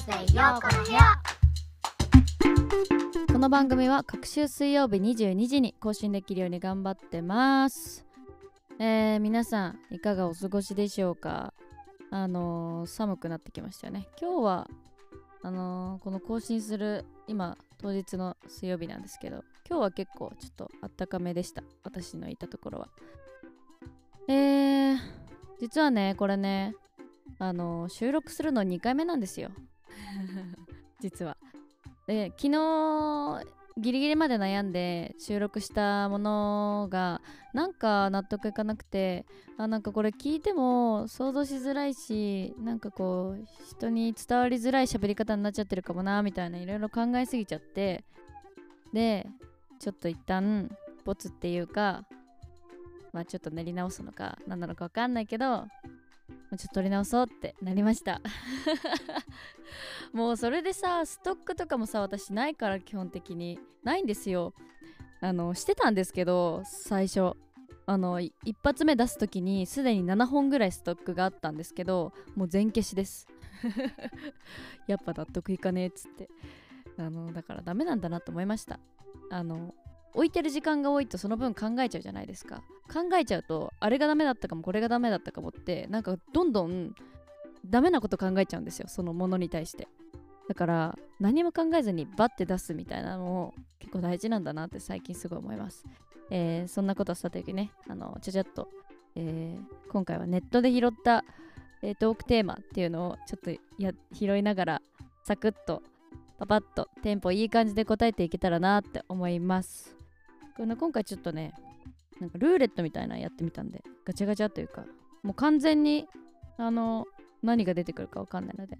ズデーようこの部屋。この番組は各週水曜日22時に更新できるように頑張ってます。えー、皆さんいかがお過ごしでしょうか？あのー寒くなってきましたよね。今日はあのーこの更新する今当日の水曜日なんですけど今日は結構ちょっとあったかめでした。私のいたところは。えー、実はねこれねあのー収録するの2回目なんですよ。実は。で昨日ギリギリまで悩んで収録したものがなんか納得いかなくてあなんかこれ聞いても想像しづらいしなんかこう人に伝わりづらい喋り方になっちゃってるかもなみたいないろいろ考えすぎちゃってでちょっと一旦ボツっていうかまあちょっと練り直すのか何なのか分かんないけどもうちょっと取り直そうってなりました。もうそれでさストックとかもさ私ないから基本的に。ないんですよ。あのしてたんですけど最初。あの一発目出す時にすでに7本ぐらいストックがあったんですけどもう全消しです。やっぱ納得いかねえっつって。あのだからダメなんだなと思いました。あの置いてる時間が多いとその分考えちゃうじゃないですか。考えちゃうとあれがダメだったかもこれがダメだったかもってなんかどんどんダメなこと考えちゃうんですよ。そのものに対して。だから何も考えずにバッて出すみたいなのも結構大事なんだなって最近すごい思います、えーそんなことはさておきねあのちゃちゃっと、えー今回はネットで拾った、えートークテーマっていうのをちょっとや拾いながらサクッとパパッとテンポいい感じで答えていけたらなって思います。この今回ちょっとねなんかルーレットみたいなのやってみたんでガチャガチャというかもう完全にあの何が出てくるかわかんないので、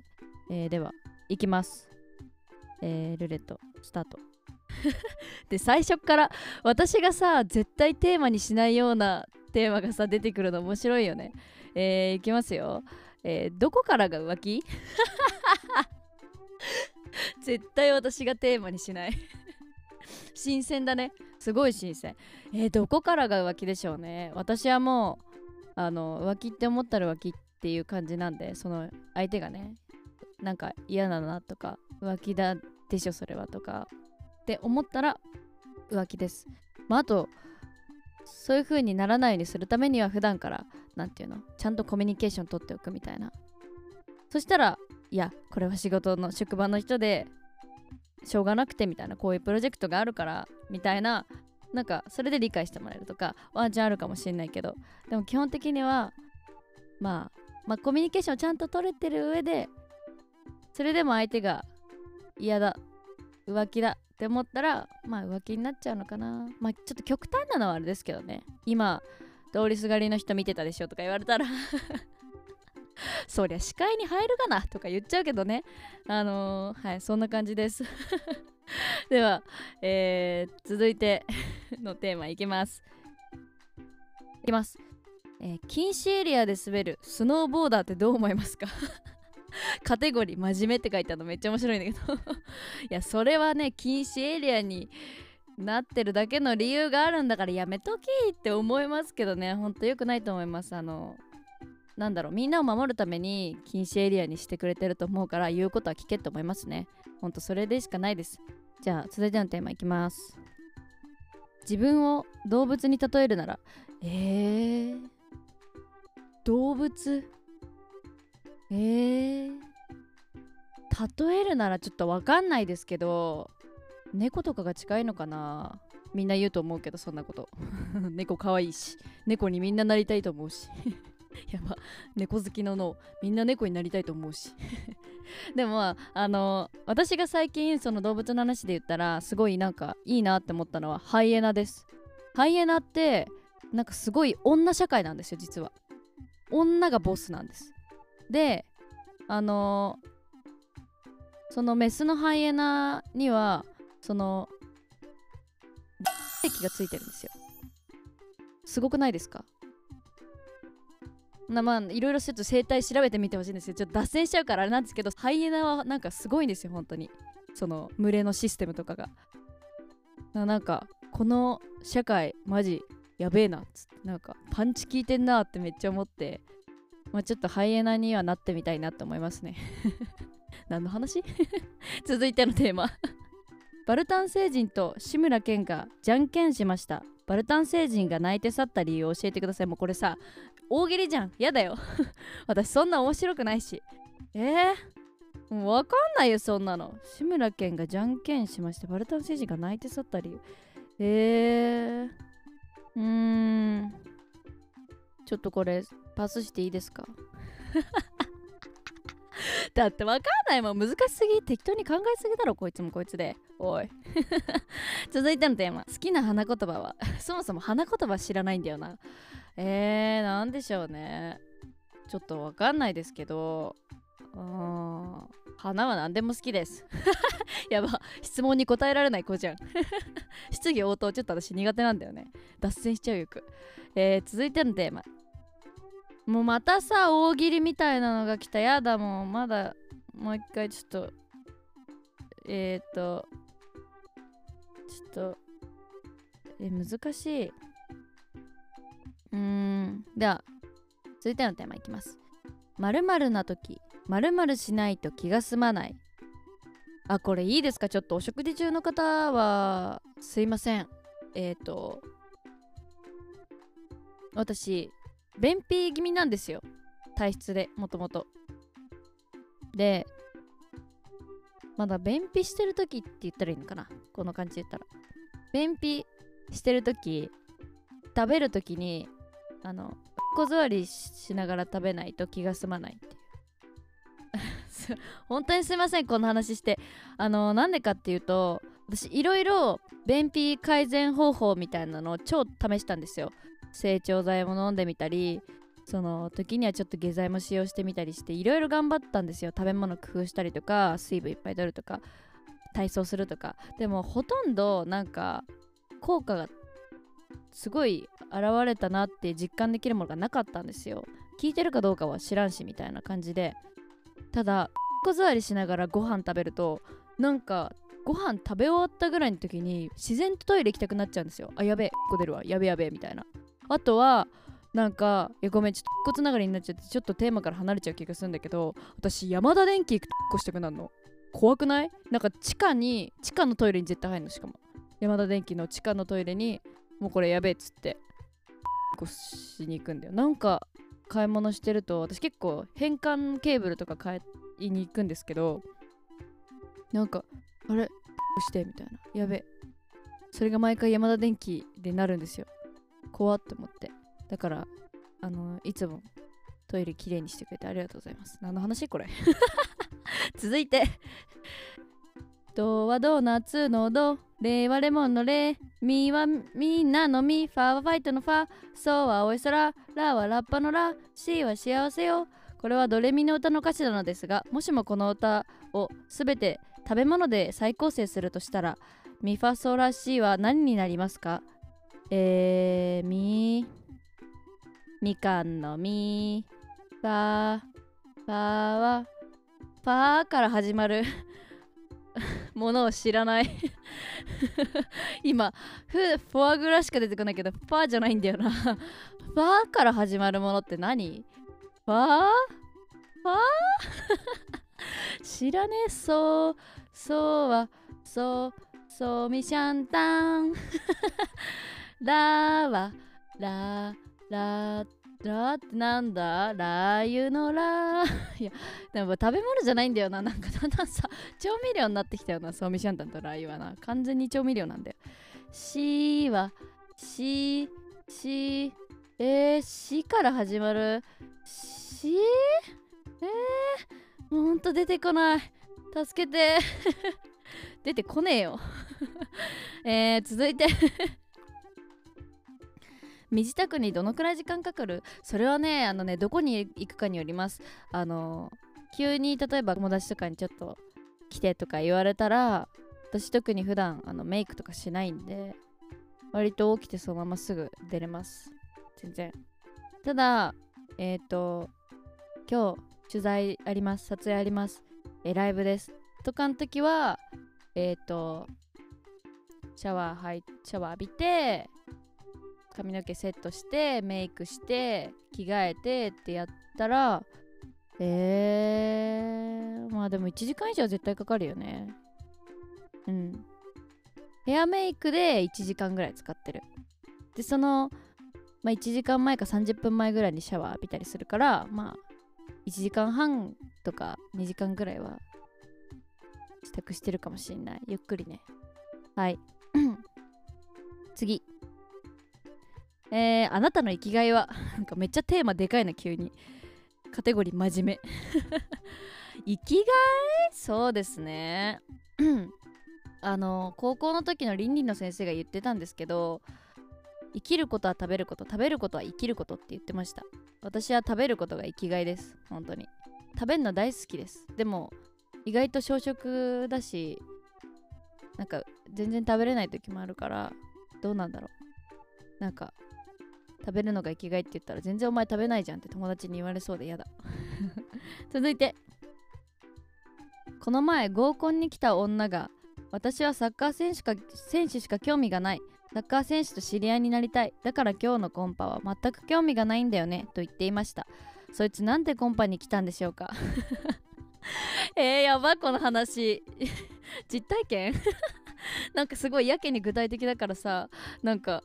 えーではいきます、えールーレットスタート。で最初から私がさ絶対テーマにしないようなテーマがさ出てくるの面白いよね。えーいきますよ、えーどこからが浮気？絶対私がテーマにしない。新鮮だね。すごい新鮮。えーどこからが浮気でしょうね。私はもうあの浮気って思ったら浮気っていう感じなんでその相手がねなんか嫌だなとか浮気だでしょそれはとかって思ったら浮気です。まああとそういう風にならないようにするためには普段からなんていうのちゃんとコミュニケーション取っておくみたいな。そしたらいやこれは仕事の職場の人でしょうがなくてみたいなこういうプロジェクトがあるからみたいななんかそれで理解してもらえるとかワンチャンあるかもしれないけどでも基本的にはまあまあコミュニケーションをちゃんと取れてる上でそれでも相手が嫌だ浮気だって思ったらまあ浮気になっちゃうのかな。まあちょっと極端なのはあれですけどね。今通りすがりの人見てたでしょとか言われたら。そりゃ視界に入るかなとか言っちゃうけどね。あのーはいそんな感じです。では、えー続いて のテーマいきます。いきます、えー禁止エリアで滑るスノーボーダーってどう思いますか？カテゴリー真面目って書いてあるのめっちゃ面白いんだけど。いやそれはね禁止エリアになってるだけの理由があるんだからやめときって思いますけどね。ほんとよくないと思います。あのなんだろうみんなを守るために禁止エリアにしてくれてると思うから言うことは聞けと思いますね。ほんとそれでしかないです。じゃあ続いてのテーマいきます。自分を動物に例えるならえー、動物？えー、例えるならちょっとわかんないですけど猫とかが近いのかな？みんな言うと思うけどそんなこと。猫可愛いし猫にみんななりたいと思うし。やば。猫好きの脳。みんな猫になりたいと思うし。でもあの私が最近その動物の話で言ったらすごいなんかいいなって思ったのはハイエナです。ハイエナってなんかすごい女社会なんですよ実は。女がボスなんです。であのそのメスのハイエナにはその 液がついてるんですよ。すごくないですか？なまあいろいろちょっと生態調べてみてほしいんですけどちょっと脱線しちゃうからあれなんですけどハイエナはなんかすごいんですよ本当に。その群れのシステムとかが。ななんかこの社会マジやべえなっつってなんかパンチ効いてんなってめっちゃ思って。まあちょっとハイエナにはなってみたいなって思いますね。何の話？続いてのテーマ。バルタン星人と志村けんがじゃんけんしました。バルタン星人が泣いて去った理由を教えてください。もうこれさ大喜利じゃん。やだよ。私そんな面白くないし。えー、もうわかんないよそんなの。志村けんがじゃんけんしましたバルタン星人が泣いて去った理由。えー、うーん。ちょっとこれパスしていいですか？だってわかんないもん。難しすぎ適当に考えすぎだろこいつもこいつで。おい。続いてのテーマ。好きな花言葉は？そもそも花言葉知らないんだよな。えー、なんでしょうね。ちょっとわかんないですけどうん花は何でも好きです。やば質問に答えられない子じゃん。質疑応答ちょっと私苦手なんだよね。脱線しちゃうよく、えー、続いてのテーマ。もうまたさ大喜利みたいなのが来た。やだもうまだもう一回ちょっとえっ、ー、とちょっとえ難しい。うーん。では続いてのテーマいきます。〇〇な時〇〇しないと気が済まない。あこれいいですか？ちょっとお食事中の方はすいません。えっ、ー、と私便秘気味なんですよ。体質でもともと。でまだ便秘してる時って言ったらいいのかな？この感じで言ったら。便秘してる時食べる時にあの小座りしながら食べないと気が済まないっていう。本当にすいませんこの話して。あのなんでかっていうと私いろいろ便秘改善方法みたいなのを超試したんですよ。成長剤も飲んでみたりその時にはちょっと下剤も使用してみたりしていろいろ頑張ったんですよ。食べ物工夫したりとか水分いっぱい取るとか体操するとか。でもほとんどなんか効果がすごい現れたなって実感できるものがなかったんですよ。聞いてるかどうかは知らんしみたいな感じで。ただ小座りしながらご飯食べるとなんかご飯食べ終わったぐらいの時に自然とトイレ行きたくなっちゃうんですよ。あやべえここ出るわ。やべやべみたいな。あとはなんかいやごめんちょっとこつながりになっちゃってちょっとテーマから離れちゃう気がするんだけど私山田電機行くとこしたくなるの。怖くない？なんか地下に地下のトイレに絶対入るのしかも。山田電機の地下のトイレにもうこれやべえっつってこしに行くんだよ。なんか買い物してると私結構変換ケーブルとか買いに行くんですけどなんかあれしてみたいな。やべえ。それが毎回山田電機でなるんですよ。怖って思って。だからあのいつもトイレきれいにしてくれてありがとうございます。何の話これ。続いて。ドはドーナツのドレはレモンのレミはみんなのミファはファイトのファソは青い空ラはラッパのラシは幸せよ。これはドレミの歌の歌詞なのですがもしもこの歌をすべて食べ物で再構成するとしたらミファソラシは何になりますか？えー、み、みかんのみ、ファ、ファは、ファーから始まる。ものを知らない。今フ、フォアグラしか出てこないけど、ファーじゃないんだよな。ファーから始まるものって何？ファー？ファー？知らねえ、そう、そうは、そう、そうみしゃんたん。ラはラララってなんだ？ラー油のラー。いやでも食べ物じゃないんだよな。なんかだんだんさ調味料になってきたよな。ソーミシャンタンとラー油はな。完全に調味料なんだよ。しはししえー、しから始まる？しえー、もうほんと出てこない。助けて。出てこねえよ。えー、続いて。身支度にどのくらい時間かかる？それはねあのねどこに行くかによります。あの急に例えば友達とかにちょっと来てとか言われたら私特に普段あのメイクとかしないんで割と起きてそのまますぐ出れます。全然。ただえっ、ー、と今日取材あります。撮影あります。えライブです。とかの時はえっ、ー、とシャワー入シャワー浴びて髪の毛セットしてメイクして着替えてってやったらえー、まあでも1時間以上は絶対かかるよね。うん。ヘアメイクで1時間ぐらい使ってる。でその、まあ、1時間前か30分前ぐらいにシャワー浴びたりするからまあ1時間半とか2時間ぐらいは支度してるかもしんない。ゆっくりね。はい。次。えー、あなたの生きがいは なんかめっちゃテーマでかいな急に。カテゴリー真面目。生きがい？そうですね。あの高校の時の倫理の先生が言ってたんですけど生きることは食べること食べることは生きることって言ってました。私は食べることが生きがいです本当に。食べるの大好きです。でも意外と小食だしなんか全然食べれない時もあるからどうなんだろう。なんか食べるのが生きがいって言ったら全然お前食べないじゃんって友達に言われそうで嫌だ。続いて。この前合コンに来た女が私はサッカー選手か選手しか興味がない。サッカー選手と知り合いになりたい。だから今日のコンパは全く興味がないんだよねと言っていました。そいつなんでコンパに来たんでしょうか？えー、やばこの話。実体験？なんかすごいやけに具体的だからさなんか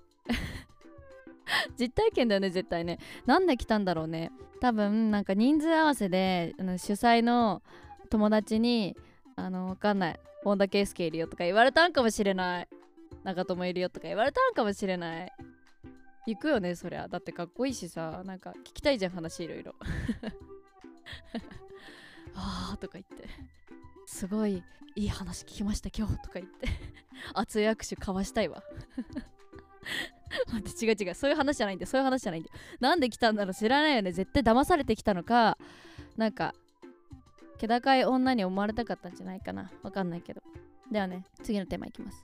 実体験だよね絶対ね。なんで来たんだろうね。多分なんか人数合わせであの主催の友達にあのわかんない。本田圭佑いるよとか言われたんかもしれない。長友いるよとか言われたんかもしれない。行くよねそりゃ。だってかっこいいしさ。なんか聞きたいじゃん話いろいろ。あーとか言って。すごいいい話聞きました今日。とか言って。熱い握手交わしたいわ。待って違う違う。そういう話じゃないんだそういう話じゃないんだよ。なんで来たんだろう知らないよね。絶対騙されてきたのかなんか気高い女に思われたかったんじゃないかな。わかんないけど。ではね。次のテーマいきます。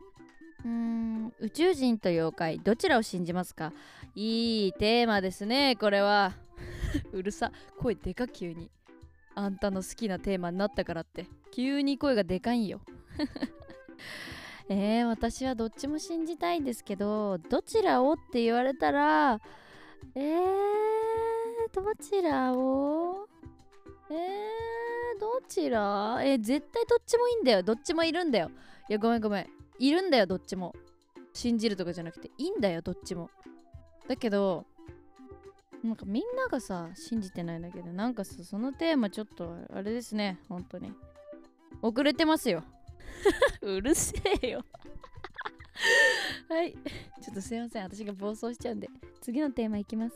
うーん宇宙人と妖怪。どちらを信じますか？いいテーマですねこれは。うるさ。声でか急に。あんたの好きなテーマになったからって。急に声がでかいんよ。えー、私はどっちも信じたいんですけどどちらをって言われたらえー、どちらを？えー、どちら？えー、絶対どっちもいいんだよ。どっちもいるんだよ。いやごめんごめん。いるんだよどっちも。信じるとかじゃなくていいんだよどっちも。だけどなんかみんながさ信じてないんだけどなんかさそのテーマちょっとあれですね本当に。遅れてますよ。うるせえよ。はい。ちょっとすいません。私が暴走しちゃうんで。次のテーマいきます。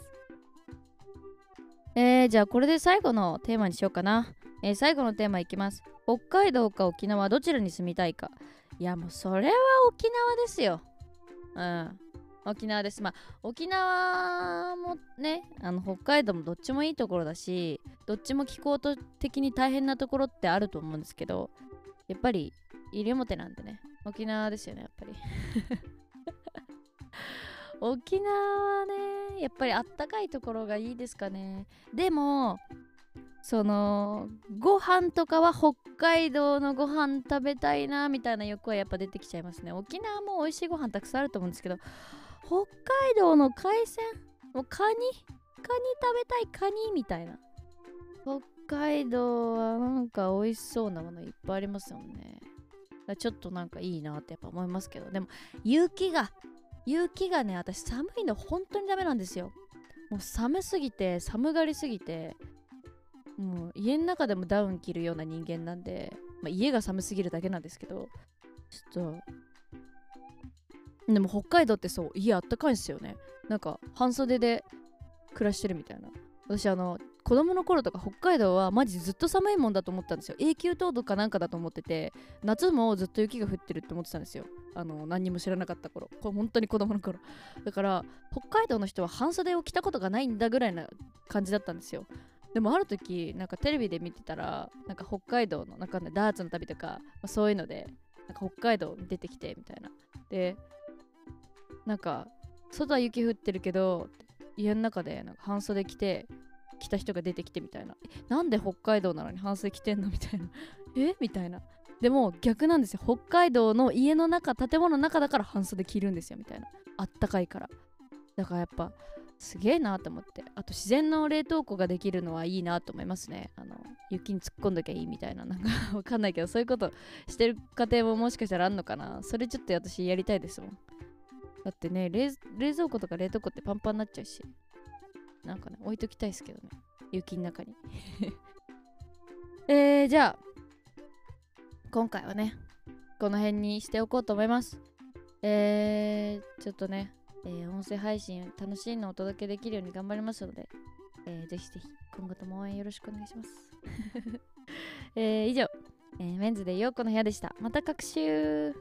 えー、じゃあこれで最後のテーマにしようかな、えー、最後のテーマいきます。北海道か沖縄どちらに住みたいか。いやもうそれは沖縄ですよ。うん。沖縄です。まあ沖縄もねあの北海道もどっちもいいところだしどっちも気候的に大変なところってあると思うんですけどやっぱり西表なんでね沖縄ですよねやっぱり。沖縄はねやっぱりあったかいところがいいですかね。でもそのご飯とかは北海道のご飯食べたいなみたいな欲はやっぱ出てきちゃいますね。沖縄も美味しいご飯たくさんあると思うんですけど北海道の海鮮もうカニ？カニ食べたいカニみたいな。北海道はなんか美味しそうなものいっぱいありますよね。ちょっとなんかいいなってやっぱ思いますけど。でも雪が雪がね私寒いの本当にダメなんですよ。もう寒すぎて寒がりすぎてもう家の中でもダウン着るような人間なんで、まあ、家が寒すぎるだけなんですけど。ちょっとでも北海道ってそう家あったかいんですよね。なんか半袖で暮らしてるみたいな。私あの子供の頃とか北海道はマジずっと寒いもんだと思ったんですよ。永久凍土かなんかだと思ってて夏もずっと雪が降ってるって思ってたんですよ。あの何にも知らなかった頃。これ本当に子供の頃。だから北海道の人は半袖を着たことがないんだぐらいな感じだったんですよ。でもある時なんかテレビで見てたらなんか北海道のなんか、ね、ダーツの旅とか、まあ、そういうのでなんか北海道に出てきてみたいな。でなんか外は雪降ってるけど家の中でなんか半袖着て来た人が出てきてみたいななんで北海道なのに半袖着てんの？みたいなえ？みたいな。でも逆なんですよ。北海道の家の中建物の中だから半袖着るんですよ。みたいな。あったかいから。だからやっぱすげえなと思って。あと自然の冷凍庫ができるのはいいなと思いますね。あの雪に突っ込んどきゃいいみたいな。なんか わかんないけどそういうことしてる家庭ももしかしたらあんのかな。それちょっと私やりたいですもん。だってね冷蔵庫とか冷凍庫ってパンパンになっちゃうし。なんかね置いときたいですけどね雪の中に えー、じゃあ今回はねこの辺にしておこうと思いますえー、ちょっとねえー、音声配信楽しいのをお届けできるように頑張りますので、えー、ぜひぜひ今後とも応援よろしくお願いします。えー、以上、えー、メンズでようこの部屋でした。また各週